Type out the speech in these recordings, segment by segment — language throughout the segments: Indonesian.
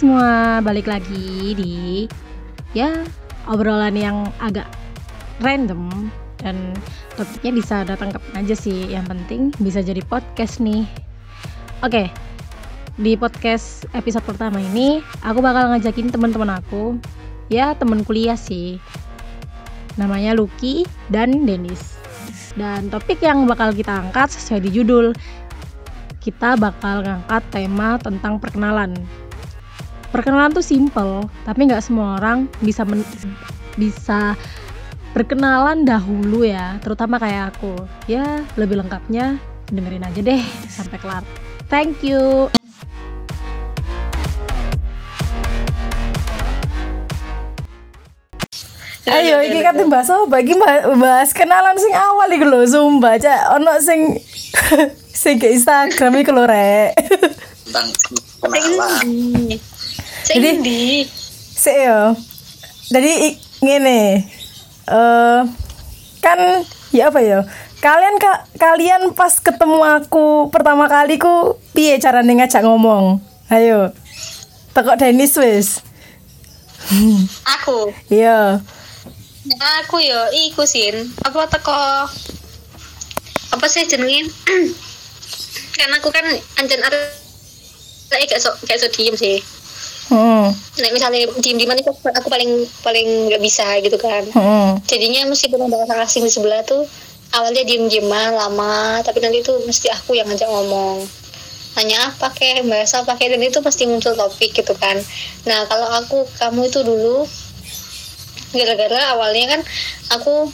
semua, balik lagi di ya obrolan yang agak random dan topiknya bisa datang kapan aja sih. Yang penting bisa jadi podcast nih. Oke, di podcast episode pertama ini aku bakal ngajakin teman-teman aku, ya teman kuliah sih. Namanya Lucky dan Denis. Dan topik yang bakal kita angkat sesuai di judul, kita bakal ngangkat tema tentang perkenalan perkenalan tuh simple tapi nggak semua orang bisa men bisa berkenalan dahulu ya terutama kayak aku ya lebih lengkapnya dengerin aja deh sampai kelar thank you Ayo iki kate bahas apa? Iki bahas kenalan sing awal iki lho, Zumba. Cak ono sing sing ke Instagram iki lho, Rek. Tentang kenalan. Jadi di sik yo. Jadi ngene. Eh kan ya apa ya? Kalian ka, kalian pas ketemu aku pertama kali ku piye carane ngajak ngomong? Ayo. Tekok Denis wis. aku Iya. aku yo iku sin apa teko apa sih jenengin kan aku kan anjen ada kayak so kayak so diem sih Hmm. Nek misalnya diem dieman itu aku paling paling nggak bisa gitu kan. Hmm. jadinya meskipun ada orang asing di sebelah tuh awalnya diem dieman lama tapi nanti tuh mesti aku yang ngajak ngomong. Hanya apa kayak bahasa pakai dan itu pasti muncul topik gitu kan. Nah kalau aku kamu itu dulu gara-gara awalnya kan aku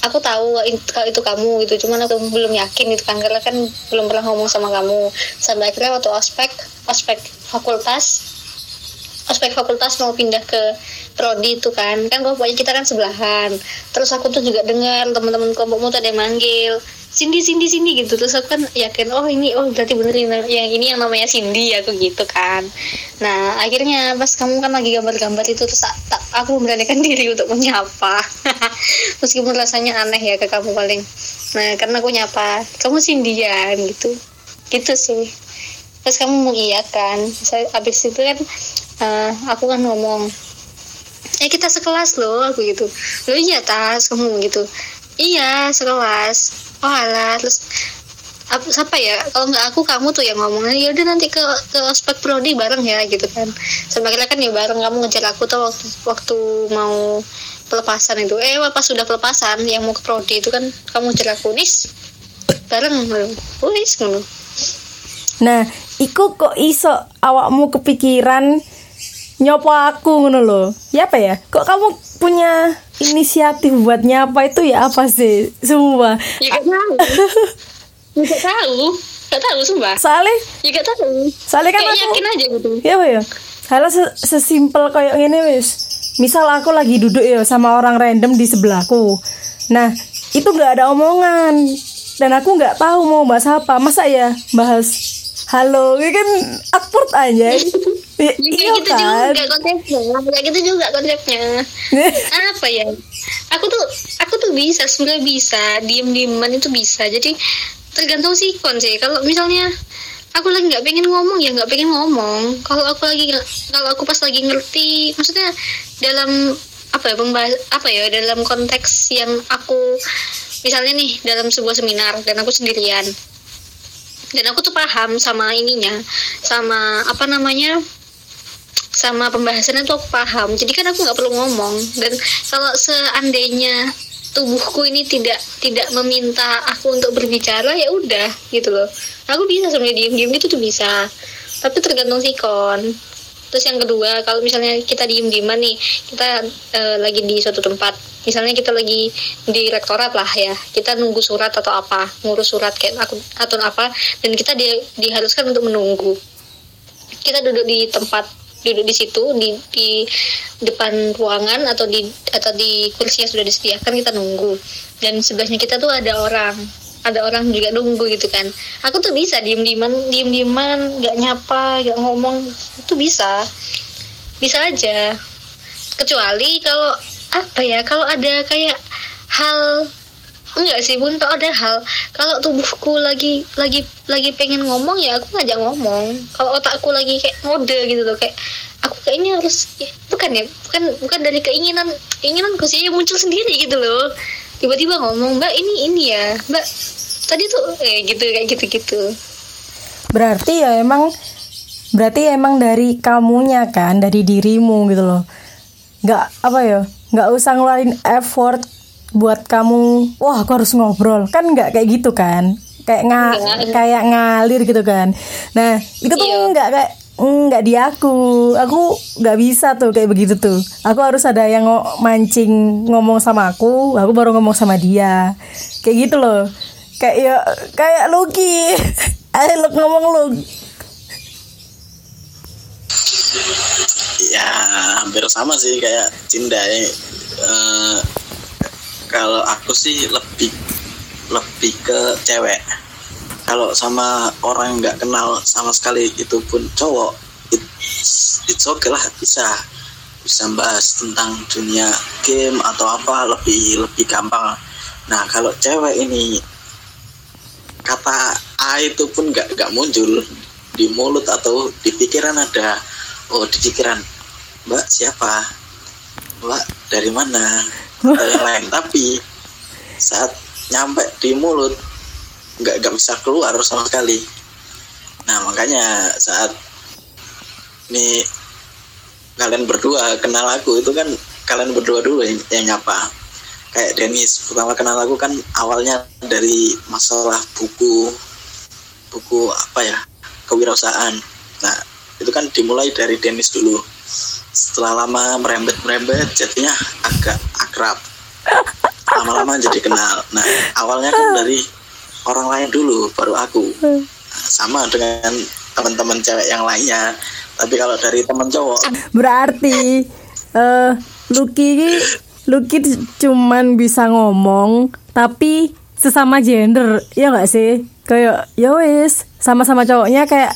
aku tahu kalau itu kamu gitu. Cuman aku belum yakin gitu kan karena kan belum pernah ngomong sama kamu. Sampai akhirnya waktu ospek ospek fakultas ospek fakultas mau pindah ke prodi itu kan. Kan pokoknya kita kan sebelahan. Terus aku tuh juga dengar teman-teman kelompokmu tuh ada yang manggil Cindy Cindy Cindy gitu. Terus aku kan yakin oh ini oh berarti bener yang ini yang namanya Cindy aku gitu kan. Nah akhirnya pas kamu kan lagi gambar-gambar itu terus aku memberanikan diri untuk menyapa. Meskipun rasanya aneh ya ke kamu paling. Nah karena aku nyapa kamu Cindy-an gitu. Gitu sih. Terus kamu mengiyakan saya abis itu kan eh, aku kan ngomong eh kita sekelas loh aku gitu. Loh iya tas kamu gitu. Iya sekelas. Oh alah. Terus apa siapa ya? Kalau nggak aku kamu tuh yang ngomongnya ya udah nanti ke ke ospek prodi bareng ya gitu kan. Sampai akhirnya kan ya bareng kamu ngejar aku tuh waktu waktu mau pelepasan itu. Eh pas sudah pelepasan yang mau ke prodi itu kan kamu ngejar aku nis bareng wis ngono. Nah, iku kok iso awakmu kepikiran nyopo aku ngono lho. Ya apa ya? Kok kamu punya inisiatif buat nyapa itu ya apa sih? Semua. ya gak tahu ya gak tahu gak tahu sumpah Soalnya ya gak tahu soalnya kan kayak aku yakin aja gitu Ya apa ya? Halo se- sesimpel kayak gini wis. Misal aku lagi duduk ya sama orang random di sebelahku. Nah, itu nggak ada omongan dan aku nggak tahu mau bahas apa. Masa ya bahas halo, ini kan awkward aja. Ya, iya gitu kan? juga konsepnya. Kayak gitu juga konsepnya. Apa ya? Aku tuh aku tuh bisa sebenarnya bisa. Diem dieman itu bisa. Jadi tergantung sikon sih. Kalau misalnya aku lagi nggak pengen ngomong ya nggak pengen ngomong. Kalau aku lagi kalau aku pas lagi ngerti maksudnya dalam apa ya pembahas apa ya dalam konteks yang aku misalnya nih dalam sebuah seminar dan aku sendirian. Dan aku tuh paham sama ininya sama apa namanya sama pembahasannya tuh aku paham. Jadi kan aku nggak perlu ngomong. Dan kalau seandainya tubuhku ini tidak tidak meminta aku untuk berbicara ya udah gitu loh. Aku bisa sebenarnya diem diem gitu tuh bisa. Tapi tergantung sikon terus yang kedua kalau misalnya kita diem dieman nih kita eh, lagi di suatu tempat misalnya kita lagi di rektorat lah ya kita nunggu surat atau apa ngurus surat kayak aku atau apa dan kita di, diharuskan untuk menunggu. Kita duduk di tempat duduk di situ di di depan ruangan atau di atau di kursi yang sudah disediakan kita nunggu. Dan sebelahnya kita tuh ada orang. Ada orang juga nunggu gitu kan. Aku tuh bisa diem dieman diem dieman nggak nyapa nggak ngomong. Itu bisa. Bisa aja. Kecuali kalau apa ya kalau ada kayak hal enggak sih pun tak ada hal kalau tubuhku lagi lagi lagi pengen ngomong ya aku ngajak ngomong kalau otakku lagi kayak ngode gitu loh kayak aku kayaknya harus ya, bukan ya bukan bukan dari keinginan keinginanku sih yang muncul sendiri gitu loh tiba-tiba ngomong mbak ini ini ya mbak tadi tuh eh gitu kayak gitu gitu Berarti ya emang berarti emang dari kamunya kan, dari dirimu gitu loh. Nggak apa ya? Nggak usah ngeluarin effort buat kamu. Wah, aku harus ngobrol. Kan nggak kayak gitu kan? Kayak nga, Nggak. kayak ngalir gitu kan. Nah, itu tuh Iya. nggak kayak nggak di aku. Aku nggak bisa tuh kayak begitu tuh. Aku harus ada yang ngo- mancing ngomong sama aku, aku baru ngomong sama dia. Kayak gitu loh. Kayak ya kayak Lucky. Ayo lu ngomong lu. ya hampir sama sih kayak Cinda ya. Eh, kalau aku sih lebih lebih ke cewek. Kalau sama orang yang nggak kenal sama sekali itu pun cowok it's, it's okay lah bisa bisa bahas tentang dunia game atau apa lebih lebih gampang. Nah kalau cewek ini kata A itu pun nggak nggak muncul di mulut atau di pikiran ada. Oh di pikiran mbak siapa? Mbak dari mana atau yang lain tapi saat nyampe di mulut nggak nggak bisa keluar sama sekali. Nah makanya saat nih kalian berdua kenal aku itu kan kalian berdua dulu yang, yang nyapa. Kayak Dennis pertama kenal aku kan awalnya dari masalah buku buku apa ya kewirausahaan. Nah itu kan dimulai dari Dennis dulu setelah lama merembet merembet jadinya agak akrab lama-lama jadi kenal nah awalnya kan dari orang lain dulu baru aku Nah, sama dengan teman-teman cewek yang lainnya tapi kalau dari teman cowok Berarti eh Lucky Lucky cuman bisa ngomong tapi sesama gender, ya nggak sih? Kayak ya wis, sama-sama cowoknya kayak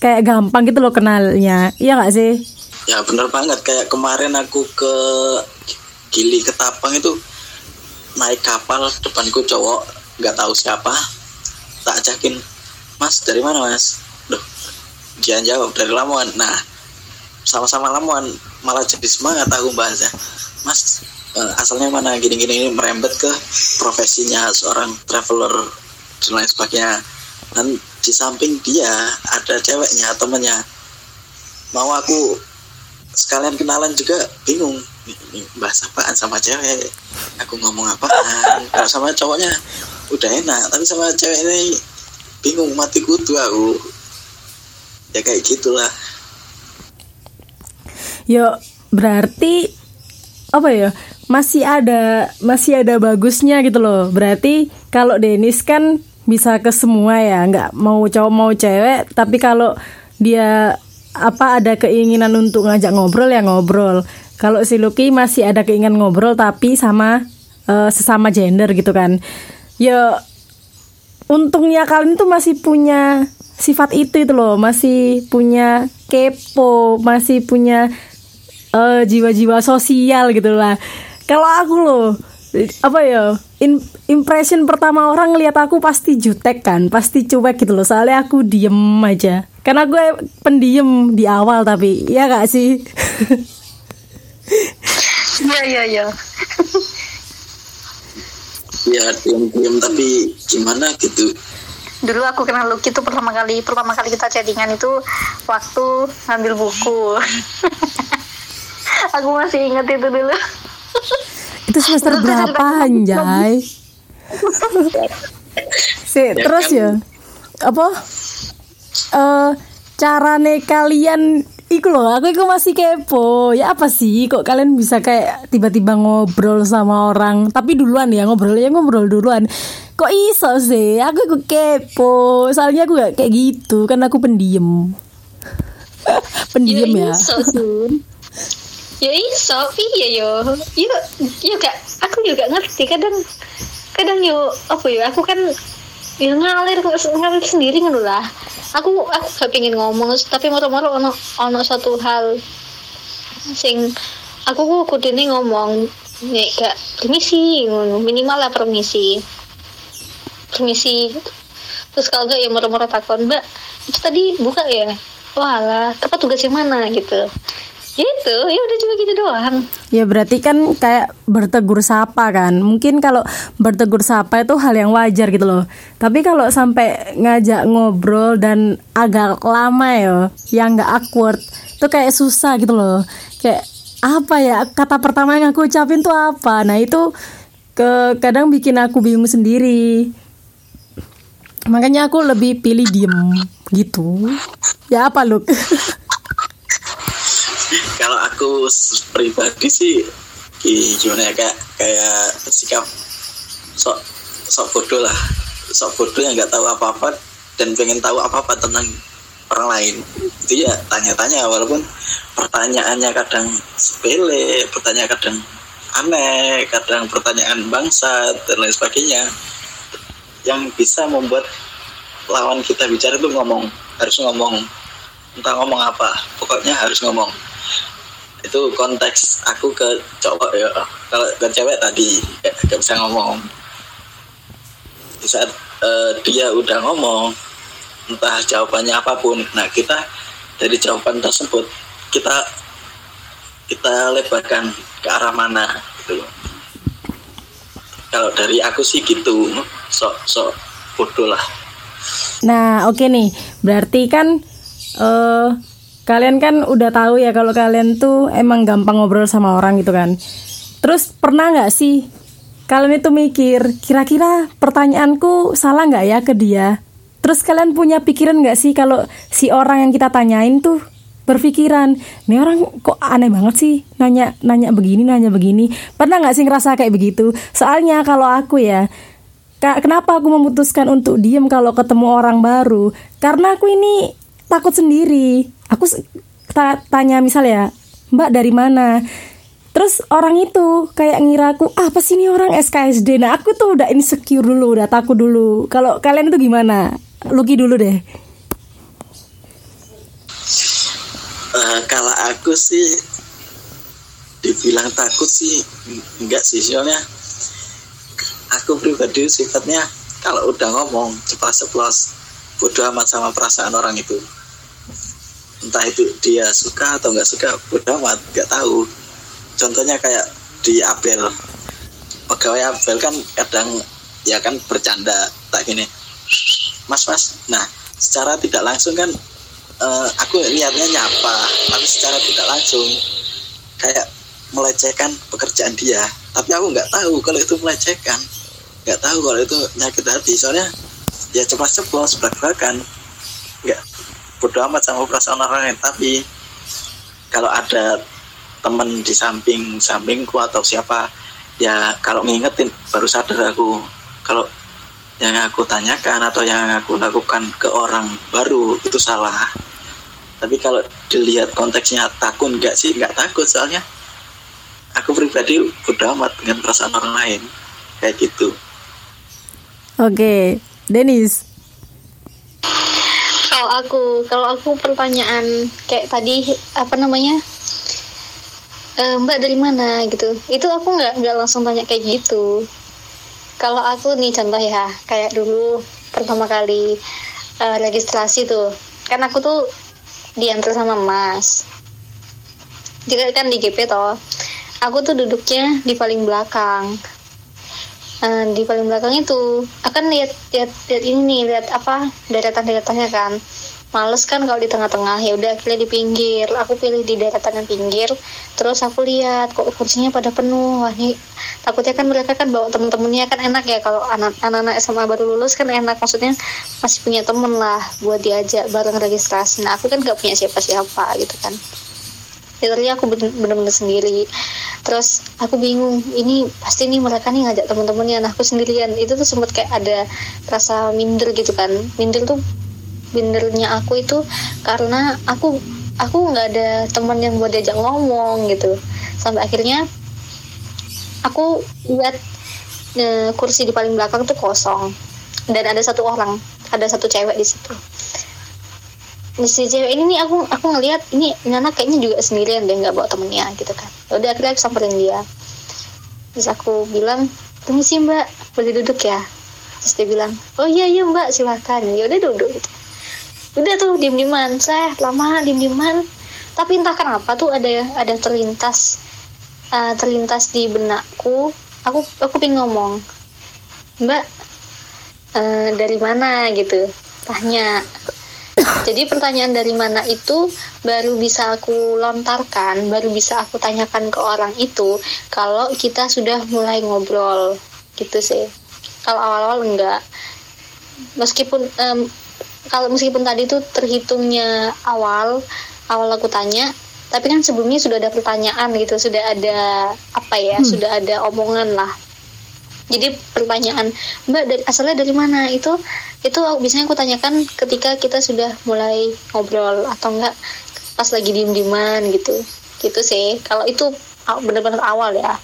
kayak gampang gitu loh kenalnya. Iya nggak sih? Ya bener banget. Kayak kemarin aku ke Gili Ketapang itu naik kapal depanku cowok nggak tahu siapa. Tak ajakin Mas dari mana Mas? Duh dia jawab dari Lamongan. Nah sama-sama Lamongan. Malah jadi semangat aku bahasnya. Mas eh, asalnya mana? Gini-gini ini merembet ke profesinya seorang traveler dan lain sebagainya. Dan di samping dia ada ceweknya temennya. Mau aku sekalian kenalan juga bingung. Bahas apaan sama cewek? Aku ngomong apaan? Kalau sama cowoknya udah enak. Tapi sama cewek ini bingung mati kutu aku. Ya kayak gitulah. Ya berarti apa ya? Masih ada masih ada bagusnya gitu loh. Berarti kalau Denis kan bisa ke semua ya, nggak mau cowok mau cewek. Tapi kalau dia apa ada keinginan untuk ngajak ngobrol ya ngobrol. Kalau si Lucky masih ada keinginan ngobrol tapi sama eh, sesama gender gitu kan. Ya untungnya kalian tuh masih punya sifat itu itu loh masih punya kepo masih punya eh, jiwa-jiwa sosial gitu lah kalau aku loh apa ya in- impression pertama orang ngeliat aku pasti jutek kan pasti cuek gitu loh soalnya aku diem aja karena gue pendiem di awal tapi ya gak sih? Iya iya iya. Ya diam-diam tapi gimana gitu? Dulu aku kenal Lucky tuh pertama kali pertama kali kita chattingan itu waktu ngambil buku. Aku masih inget itu dulu. Itu semester berapa anjay? si terus ya? Apa eh carane kalian Iku loh, aku iku masih kepo. Ya apa sih kok kalian bisa kayak tiba-tiba ngobrol sama orang, tapi duluan ya ngobrol ya ngobrol duluan. Kok iso sih? Aku iku kepo. Soalnya aku gak kayak gitu, kan aku pendiam. pendiam ya. iso sih ya iso iya yo yo yo gak aku juga ngerti kadang kadang yo apa yo aku kan ya ngalir ngalir sendiri ngono lah aku aku gak pengen ngomong tapi moro-moro ono ono satu hal sing aku kudune ngomong nih gak permisi minimal lah permisi. Permisi. Terus kalau enggak ya murah-murah takon mbak itu tadi buka ya? Walah apa tugas yang mana? gitu gitu ya udah cuma gitu doang Ya berarti kan kayak bertegur sapa kan. Mungkin kalau bertegur sapa itu hal yang wajar gitu loh. Tapi kalau sampai ngajak ngobrol dan agak lama ya, yang nggak awkward, itu kayak susah gitu loh. Kayak apa ya kata pertama yang aku ucapin tuh apa? Nah itu ke kadang bikin aku bingung sendiri. Makanya aku lebih pilih diem gitu. Ya apa lu? kalau aku pribadi sih gi- gimana ya kayak kayak sikap sok sok bodoh lah. Sok bodoh yang nggak tahu apa apa dan pengen tahu apa apa tentang orang lain. Itu ya tanya-tanya walaupun pertanyaannya kadang sepele pertanyaan kadang aneh kadang pertanyaan bangsa dan lain sebagainya. Yang bisa membuat lawan kita bicara itu ngomong harus ngomong. Entah ngomong apa pokoknya harus ngomong itu konteks aku ke cowok ya. Kalau ke cewek tadi gak, gak bisa ngomong. Di saat eh, dia udah ngomong entah jawabannya apa pun nah kita dari jawaban tersebut kita kita lebarkan ke arah mana gitu kalau dari aku sih gitu sok sok bodoh lah. Nah, oke nih. Berarti kan eh kalian kan udah tahu ya kalau kalian tuh emang gampang ngobrol sama orang gitu kan. Terus pernah nggak sih kalian itu mikir kira-kira pertanyaanku salah nggak ya ke dia? Terus kalian punya pikiran nggak sih kalau si orang yang kita tanyain tuh berpikiran, nih orang kok aneh banget sih nanya nanya begini nanya begini. Pernah nggak sih ngerasa kayak begitu? Soalnya kalau aku ya kenapa aku memutuskan untuk diem kalau ketemu orang baru? Karena aku ini takut sendiri. Aku ta- tanya misal ya, Mbak dari mana? Terus orang itu kayak ngira aku, ah, apa sih ini orang SKSD? Nah, aku tuh udah insecure dulu, udah takut dulu. Kalau kalian itu gimana? Luki dulu deh. Eh, kalau aku sih dibilang takut sih enggak sih soalnya aku pribadi sifatnya kalau udah ngomong cepat ceplos bodoh amat sama perasaan orang itu entah itu dia suka atau nggak suka bodoh amat nggak tahu. Contohnya kayak di Abel. Pegawai Abel kan kadang ya kan bercanda tak gini. Mas mas. Nah secara tidak langsung kan eh, aku lihatnya nyapa tapi secara tidak langsung kayak melecehkan pekerjaan dia. Tapi aku nggak tahu kalau itu melecehkan. Nggak tahu kalau itu nyakit hati. Soalnya ya cepat ceplos belak-belakan. Nggak bodoh amat sama perasaan orang lain. Tapi kalau ada temen di samping sampingku atau siapa ya kalau ngingetin baru sadar aku. Kalau yang aku tanyakan atau yang aku lakukan ke orang baru itu salah. Tapi kalau dilihat konteksnya takut nggak sih? Nggak takut soalnya aku pribadi bodo amat dengan perasaan orang lain. Kayak gitu. Oke, Denis. Kalau aku kalau aku pertanyaan kayak tadi apa namanya? Eh, mbak dari mana gitu. Itu aku nggak nggak langsung tanya kayak gitu. Kalau aku nih contoh ya kayak dulu pertama kali eh, registrasi tuh. Kan aku tuh diantar sama mas. Juga kan di GP toh. Aku tuh duduknya di paling belakang Eh, di paling belakang itu. Akan lihat lihat lihat ini nih lihat apa deretan deretannya kan. Males kan kalau di tengah-tengah. Ya udah akhirnya di pinggir. Aku pilih di deretan yang pinggir. Terus aku lihat kok kursinya pada penuh. Wah nih takutnya kan mereka kan bawa temen-temennya kan enak ya. Kalau anak anak SMA baru lulus kan enak. Maksudnya masih punya temen lah buat diajak bareng registrasi. Nah aku kan gak punya siapa-siapa gitu kan literally aku ben- bener-bener sendiri. Terus aku bingung ini pasti nih mereka nih ngajak teman-temannya. Nah aku sendirian. Itu tuh sempet kayak ada rasa minder gitu kan. Minder tuh mindernya aku itu karena aku aku nggak ada teman yang buat diajak ngomong gitu. Sampai akhirnya aku lihat eh, kursi di paling belakang tuh kosong. Dan ada satu orang ada satu cewek di situ cewek ini nih aku aku ngelihat ini anak kayaknya juga sendirian dia nggak bawa temennya gitu kan. Ya udah akhirnya aku samperin dia. Terus aku bilang sih mbak. Boleh duduk ya? Terus dia bilang oh iya iya mbak. Silakan. Ya udah duduk gitu. udah tuh diem dieman saya lama diem dieman tapi entah kenapa tuh ada ada terlintas uh, terlintas di benakku. Aku aku pengen ngomong mbak uh, dari mana gitu? Tanya jadi pertanyaan dari mana itu baru bisa aku lontarkan, baru bisa aku tanyakan ke orang itu kalau kita sudah mulai ngobrol gitu sih. Kalau awal-awal enggak. Meskipun um, kalau meskipun tadi itu terhitungnya awal, awal aku tanya, tapi kan sebelumnya sudah ada pertanyaan gitu, sudah ada apa ya, hmm. sudah ada omongan lah jadi pertanyaan mbak dari asalnya dari mana? Itu itu biasanya aku tanyakan ketika kita sudah mulai ngobrol atau enggak pas lagi diem dieman gitu. Gitu sih. Kalau itu benar-benar awal ya.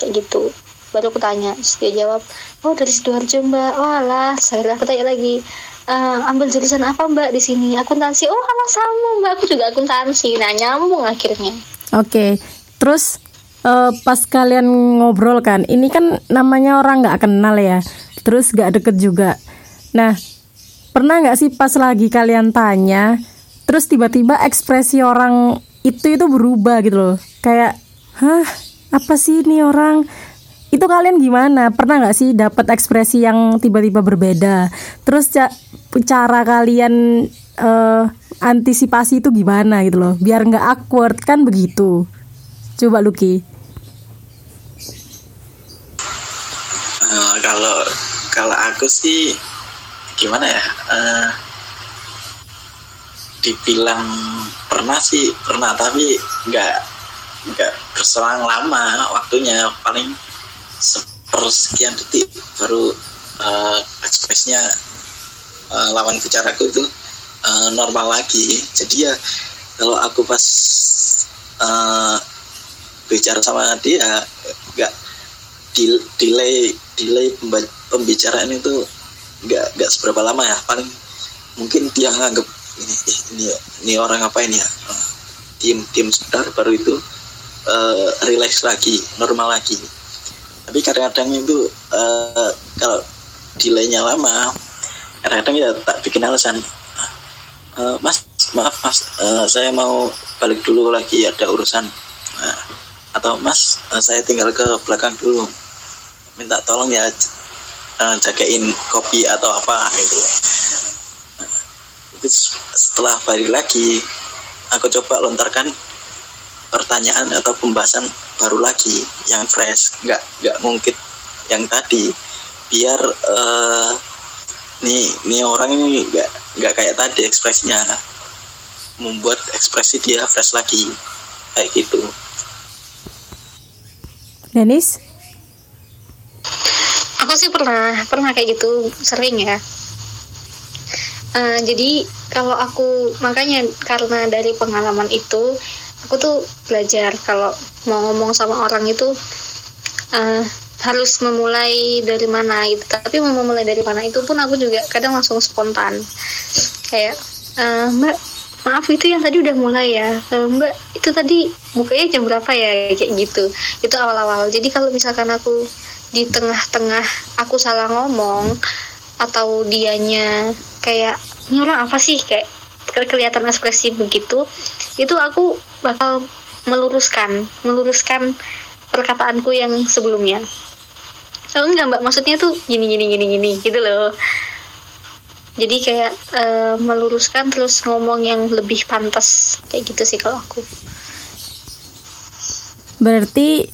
Kayak gitu. Baru aku tanya terus dia jawab oh dari sidoarjo mbak. Oh lah saya aku tanya lagi uh, ambil jurusan apa mbak di sini? Akuntansi. Oh sama sama mbak. Aku juga akuntansi nah nyambung akhirnya. Oke. Okay. terus uh, pas kalian ngobrol kan ini kan namanya orang nggak kenal ya terus nggak deket juga. Nah pernah nggak sih pas lagi kalian tanya terus tiba-tiba ekspresi orang itu itu berubah gitu loh. Kayak hah apa sih ini orang? Itu kalian gimana? Pernah nggak sih dapat ekspresi yang tiba-tiba berbeda? Terus ca cara kalian uh, antisipasi itu gimana gitu loh? Biar nggak awkward kan begitu? Coba Lucky uh, kalau kalau aku sih gimana ya? Uh, dibilang pernah sih pernah tapi nggak nggak berselang lama waktunya. Paling sepersekian detik baru uh, ekspresinya uh, lawan bicaraku itu uh, normal lagi. Jadi ya kalau aku pas uh, bicara sama dia nggak delay delay pembicaraan itu nggak nggak seberapa lama ya. Paling mungkin dia nganggap ini ini ini orang apa ini ya tim tim sebentar baru itu uh, relax lagi normal lagi. Tapi kadang-kadang itu uh, kalau delaynya lama kadang-kadang ya tak bikin alasan uh, mas maaf mas uh, saya mau balik dulu lagi ada urusan. Uh, atau mas uh, saya tinggal ke belakang dulu. Minta tolong ya uh, jagain kopi atau apa gitu. Itu setelah balik lagi aku coba lontarkan pertanyaan atau pembahasan baru lagi yang fresh nggak nggak mungkin yang tadi. Biar uh, nih nih orang ini nggak nggak kayak tadi ekspresinya. Membuat ekspresi dia fresh lagi. Kayak gitu Denis aku sih pernah pernah kayak gitu sering ya. Uh, jadi kalau aku makanya karena dari pengalaman itu aku tuh belajar kalau mau ngomong sama orang itu uh, harus memulai dari mana gitu. Tapi mau memulai dari mana itu pun aku juga kadang langsung spontan. Kayak uh, mbak maaf itu yang tadi udah mulai ya. Uh, mbak itu tadi bukanya jam berapa ya? Kayak gitu. Itu awal-awal. Jadi kalau misalkan aku di tengah-tengah aku salah ngomong atau dianya kayak orang apa sih? Kayak kelihatan ekspresi begitu itu aku bakal meluruskan meluruskan perkataanku yang sebelumnya. So enggak mbak? Maksudnya tuh gini gini gini gini gitu loh jadi kayak uh, meluruskan terus ngomong yang lebih pantas. Kayak gitu sih kalau aku. Berarti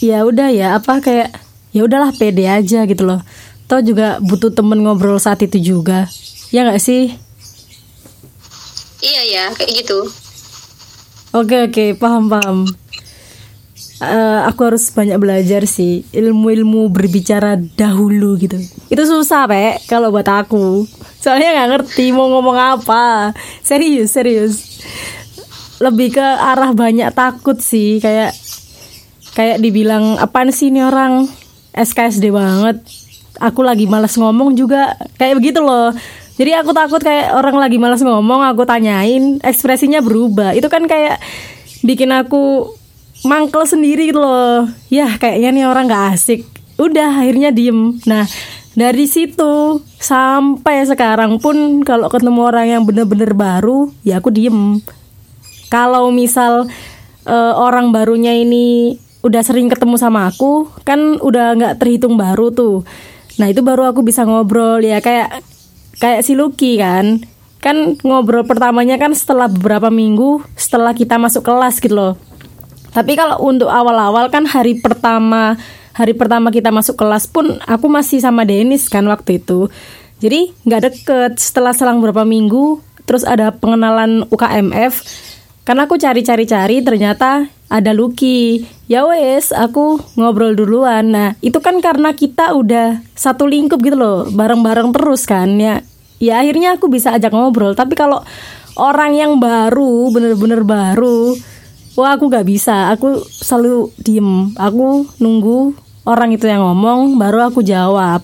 ya udah ya apa kayak ya udahlah pede aja gitu loh. Toh juga butuh temen ngobrol saat itu juga. Ya nggak sih? Iya ya kayak gitu. Oke oke paham paham uh, aku harus banyak belajar sih ilmu-ilmu berbicara dahulu gitu. Itu susah pe kalau buat aku. Soalnya nggak ngerti mau ngomong apa. Serius serius. Lebih ke arah banyak takut sih kayak kayak dibilang apaan sih ini orang? SKSD banget. Aku lagi malas ngomong juga kayak begitu loh. Jadi aku takut kayak orang lagi malas ngomong aku tanyain ekspresinya berubah. Itu kan kayak bikin aku mangkel sendiri gitu loh. Ya kayaknya nih orang gak asik. Udah akhirnya diem. Nah dari situ sampai sekarang pun kalau ketemu orang yang bener-bener baru ya aku diem. Kalau misal eh, orang barunya ini udah sering ketemu sama aku kan udah nggak terhitung baru tuh. Nah itu baru aku bisa ngobrol ya kayak kayak si Lucky kan. Kan ngobrol pertamanya kan setelah beberapa minggu setelah kita masuk kelas gitu loh tapi kalau untuk awal-awal kan hari pertama hari pertama kita masuk kelas pun aku masih sama Denis kan waktu itu jadi nggak deket setelah selang beberapa minggu terus ada pengenalan UKMF karena aku cari-cari-cari ternyata ada Lucky. Ya wes, aku ngobrol duluan. Nah, itu kan karena kita udah satu lingkup gitu loh, bareng-bareng terus kan ya. Ya akhirnya aku bisa ajak ngobrol. Tapi kalau orang yang baru, bener-bener baru, wah aku gak bisa. Aku selalu diem. Aku nunggu orang itu yang ngomong, baru aku jawab.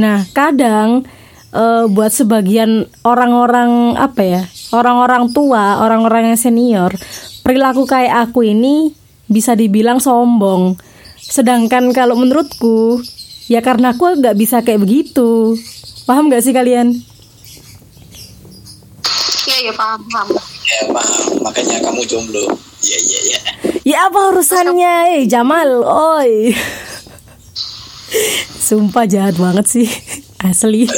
Nah, kadang eh, buat sebagian orang-orang apa ya orang-orang tua orang-orang yang senior perilaku kayak aku ini bisa dibilang sombong sedangkan kalau menurutku ya karena aku nggak bisa kayak begitu paham nggak sih kalian Iya, iya paham, paham. ya paham makanya kamu jomblo ya ya ya. Ya apa urusannya? Eh Jamal oi. Sumpah jahat banget sih. Asli.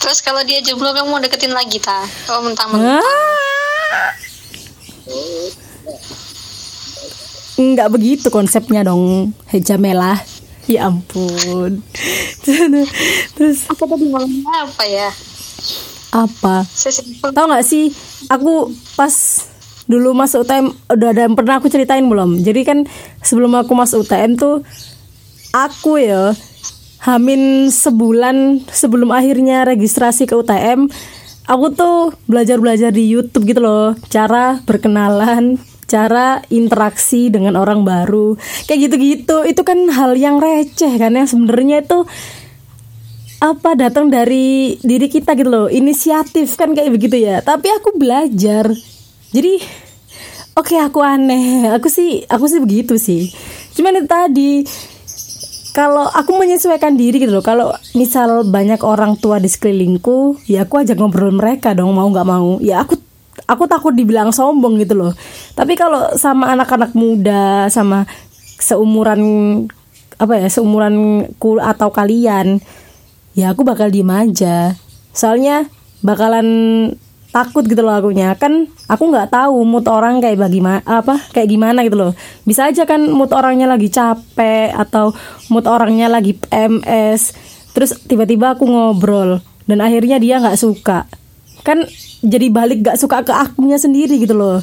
Terus kalau dia jomblo kamu mau deketin lagi ta? Kalau mentang-mentang. Ah. Nggak begitu konsepnya dong Hejamela Ya ampun. Terus. Aku tadi ngomongnya apa ya? apa? Tahu nggak sih? Aku pas dulu masuk UTM Udah ada yang pernah aku ceritain belum? Jadi kan sebelum aku masuk UTM tuh Aku ya Hamin sebulan sebelum akhirnya registrasi ke UTM Aku tuh belajar-belajar di Youtube gitu loh. Cara berkenalan Cara interaksi dengan orang baru. Kayak gitu-gitu Itu kan hal yang receh kan Yang sebenarnya itu apa datang dari diri kita gitu loh. Inisiatif kan kayak begitu ya. Tapi aku belajar jadi oke aku aneh. Aku sih aku sih begitu sih. Cuman itu tadi kalau aku menyesuaikan diri gitu loh. Kalau misal banyak orang tua di sekelilingku ya aku ajak ngobrol mereka dong mau nggak mau. Ya aku aku takut dibilang sombong gitu loh. Tapi kalau sama anak-anak muda sama seumuran apa ya seumuranku atau kalian ya aku bakal diem aja. Soalnya bakalan takut gitu loh akunya. Kan aku nggak tahu mood orang kayak bagaimana apa kayak gimana gitu loh. Bisa aja kan mood orangnya lagi capek atau mood orangnya lagi PMS terus tiba-tiba aku ngobrol dan akhirnya dia nggak suka. Kan jadi balik nggak suka ke akunya sendiri gitu loh.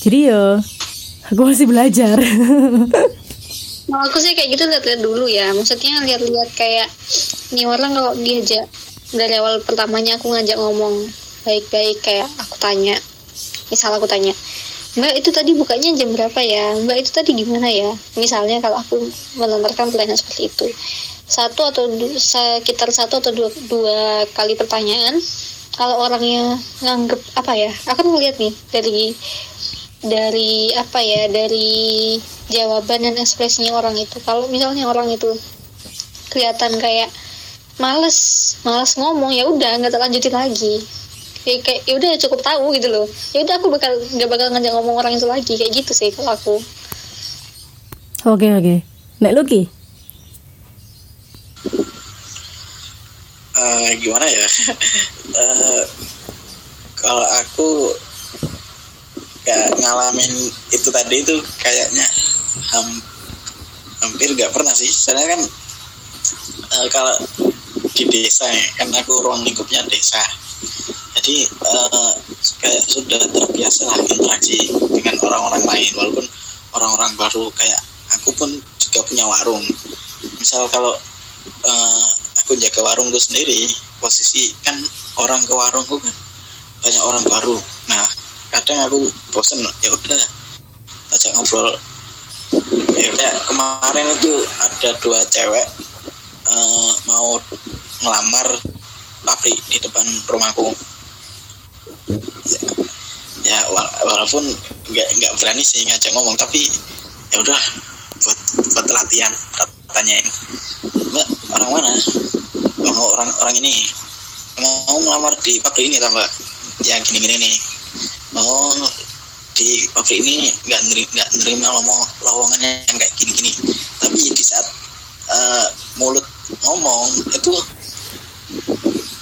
Jadi ya aku masih belajar. Kalau aku sih kayak gitu lihat-lihat dulu ya. Maksudnya lihat-lihat kayak nih orang kalau diajak dari awal pertamanya aku ngajak ngomong baik-baik kayak aku tanya. Misal aku tanya, Mbak itu tadi bukanya jam berapa ya? Mbak itu tadi gimana ya? Misalnya kalau aku melontarkan pertanyaan seperti itu, satu atau du- sekitar satu atau dua, dua kali pertanyaan, kalau orangnya nganggep apa ya? Aku ngeliat nih dari dari apa ya dari jawaban dan ekspresinya orang itu kalau misalnya orang itu kelihatan kayak males males ngomong ya udah nggak tak lanjutin lagi. Kayak kayak ya udah cukup tahu gitu loh. Ya udah aku bakal nggak bakal ngajak ngomong orang itu lagi kayak gitu sih kalau aku. Oke oke. Nek Lucky? Eh, gimana ya? Eh, kalau aku gak ngalamin itu tadi itu kayaknya ham- hampir gak pernah sih. Soalnya kan eh, kalau di desa ya, kan aku ruang lingkupnya desa. Jadi eh, kayak sudah terbiasa lah interaksi dengan orang-orang lain walaupun orang-orang baru kayak aku pun juga punya warung. Misal kalau eh, aku jaga warungku sendiri posisi kan orang ke warungku kan banyak orang baru. Nah kadang aku bosen ya udah ajak ngobrol. Ya kemarin itu ada dua cewek eh, mau ngelamar pabrik di depan rumahku ya, wa- walaupun nggak nggak berani sih ngajak ngomong tapi ya udah buat buat latihan tanyain mbak orang mana? Oh, orang orang ini. Mau ngelamar di pabrik ini tau mbak? Ya gini gini nih. Oh di pabrik ini nggak nerima nggak nerima lowong lowongannya yang kayak gini gini tapi di saat eh, mulut ngomong itu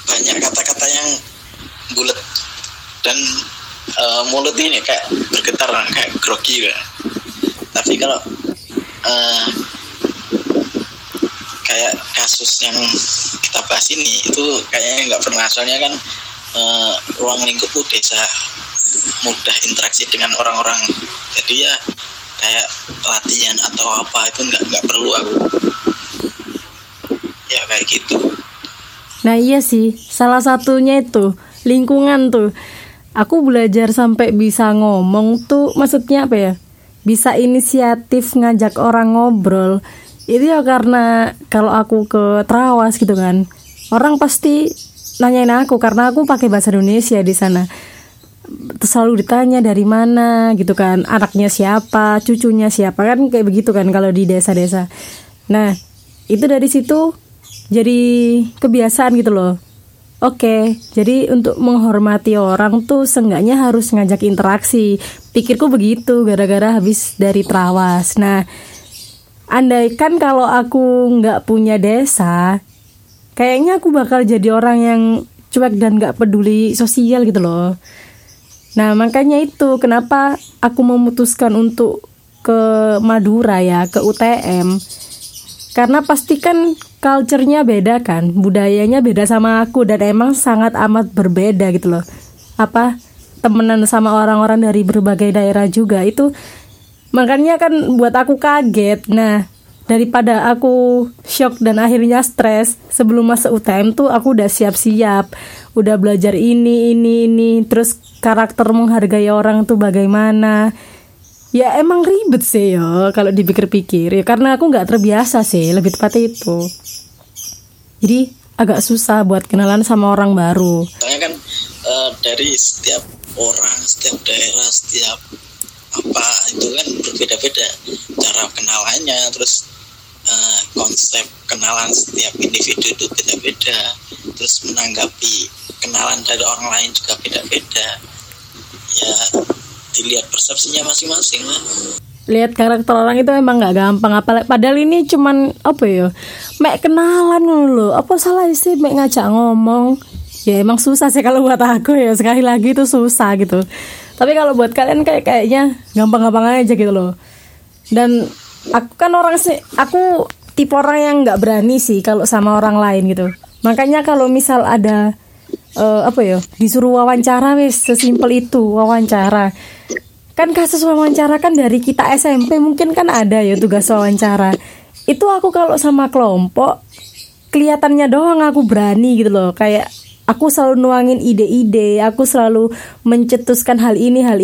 banyak kata-kata yang bulat. Dan eh, mulut ini kayak bergetar kayak grogi ya. tapi kalau eh, kayak kasus yang kita bahas ini itu kayaknya nggak pernah. Soalnya kan eh, ruang lingkupku desa mudah interaksi dengan orang-orang. Jadi ya kayak latihan atau apa itu nggak nggak perlu aku. Ya kayak gitu Nah iya sih, salah satunya itu lingkungan tuh. Aku belajar sampai bisa ngomong tuh, maksudnya apa ya? Bisa inisiatif ngajak orang ngobrol. Itu ya karena kalau aku ke Trawas gitu kan, orang pasti nanyain aku karena aku pakai bahasa Indonesia di sana. Terus selalu ditanya dari mana gitu kan, anaknya siapa, cucunya siapa kan kayak begitu kan kalau di desa-desa. Nah itu dari situ jadi kebiasaan gitu loh. Oke, jadi untuk menghormati orang tuh seenggaknya harus ngajak interaksi. Pikirku begitu gara-gara habis dari Trawas. Nah, andaikan kalau aku nggak punya desa, kayaknya aku bakal jadi orang yang cuek dan nggak peduli sosial gitu loh. Nah, makanya itu kenapa aku memutuskan untuk ke Madura ya, ke UTM. Karena pasti kan culture-nya beda kan, budayanya beda sama aku dan emang sangat amat berbeda gitu loh. Apa temenan sama orang-orang dari berbagai daerah juga itu makanya kan buat aku kaget. Nah, daripada aku shock dan akhirnya stres sebelum masuk UTM tuh aku udah siap-siap, udah belajar ini ini ini, terus karakter menghargai orang tuh bagaimana. Ya emang ribet sih ya kalau dipikir-pikir ya karena aku nggak terbiasa sih lebih tepatnya itu. Jadi agak susah buat kenalan sama orang baru. soalnya kan eh, dari setiap orang setiap daerah setiap apa itu kan berbeda-beda cara kenalannya terus eh, konsep kenalan setiap individu itu beda-beda terus menanggapi kenalan dari orang lain juga beda-beda ya dilihat persepsinya masing-masing lah lihat karakter orang itu emang nggak gampang. Apalagi padahal ini cuman apa ya mek kenalan loh apa salah sih mek ngajak ngomong? Ya emang susah sih kalau buat aku ya. Sekali lagi itu susah gitu. Tapi kalau buat kalian kayak kayaknya gampang-gampang aja gitu loh dan aku kan orang sih aku tipe orang yang nggak berani sih kalau sama orang lain gitu. Makanya kalau misal ada eh, apa ya? Disuruh wawancara wis sesimpel itu wawancara. Kan kasus wawancara kan dari kita SMP mungkin kan ada ya tugas wawancara. Itu aku kalau sama kelompok kelihatannya doang aku berani gitu loh. Kayak aku selalu nuangin ide-ide aku selalu mencetuskan hal ini hal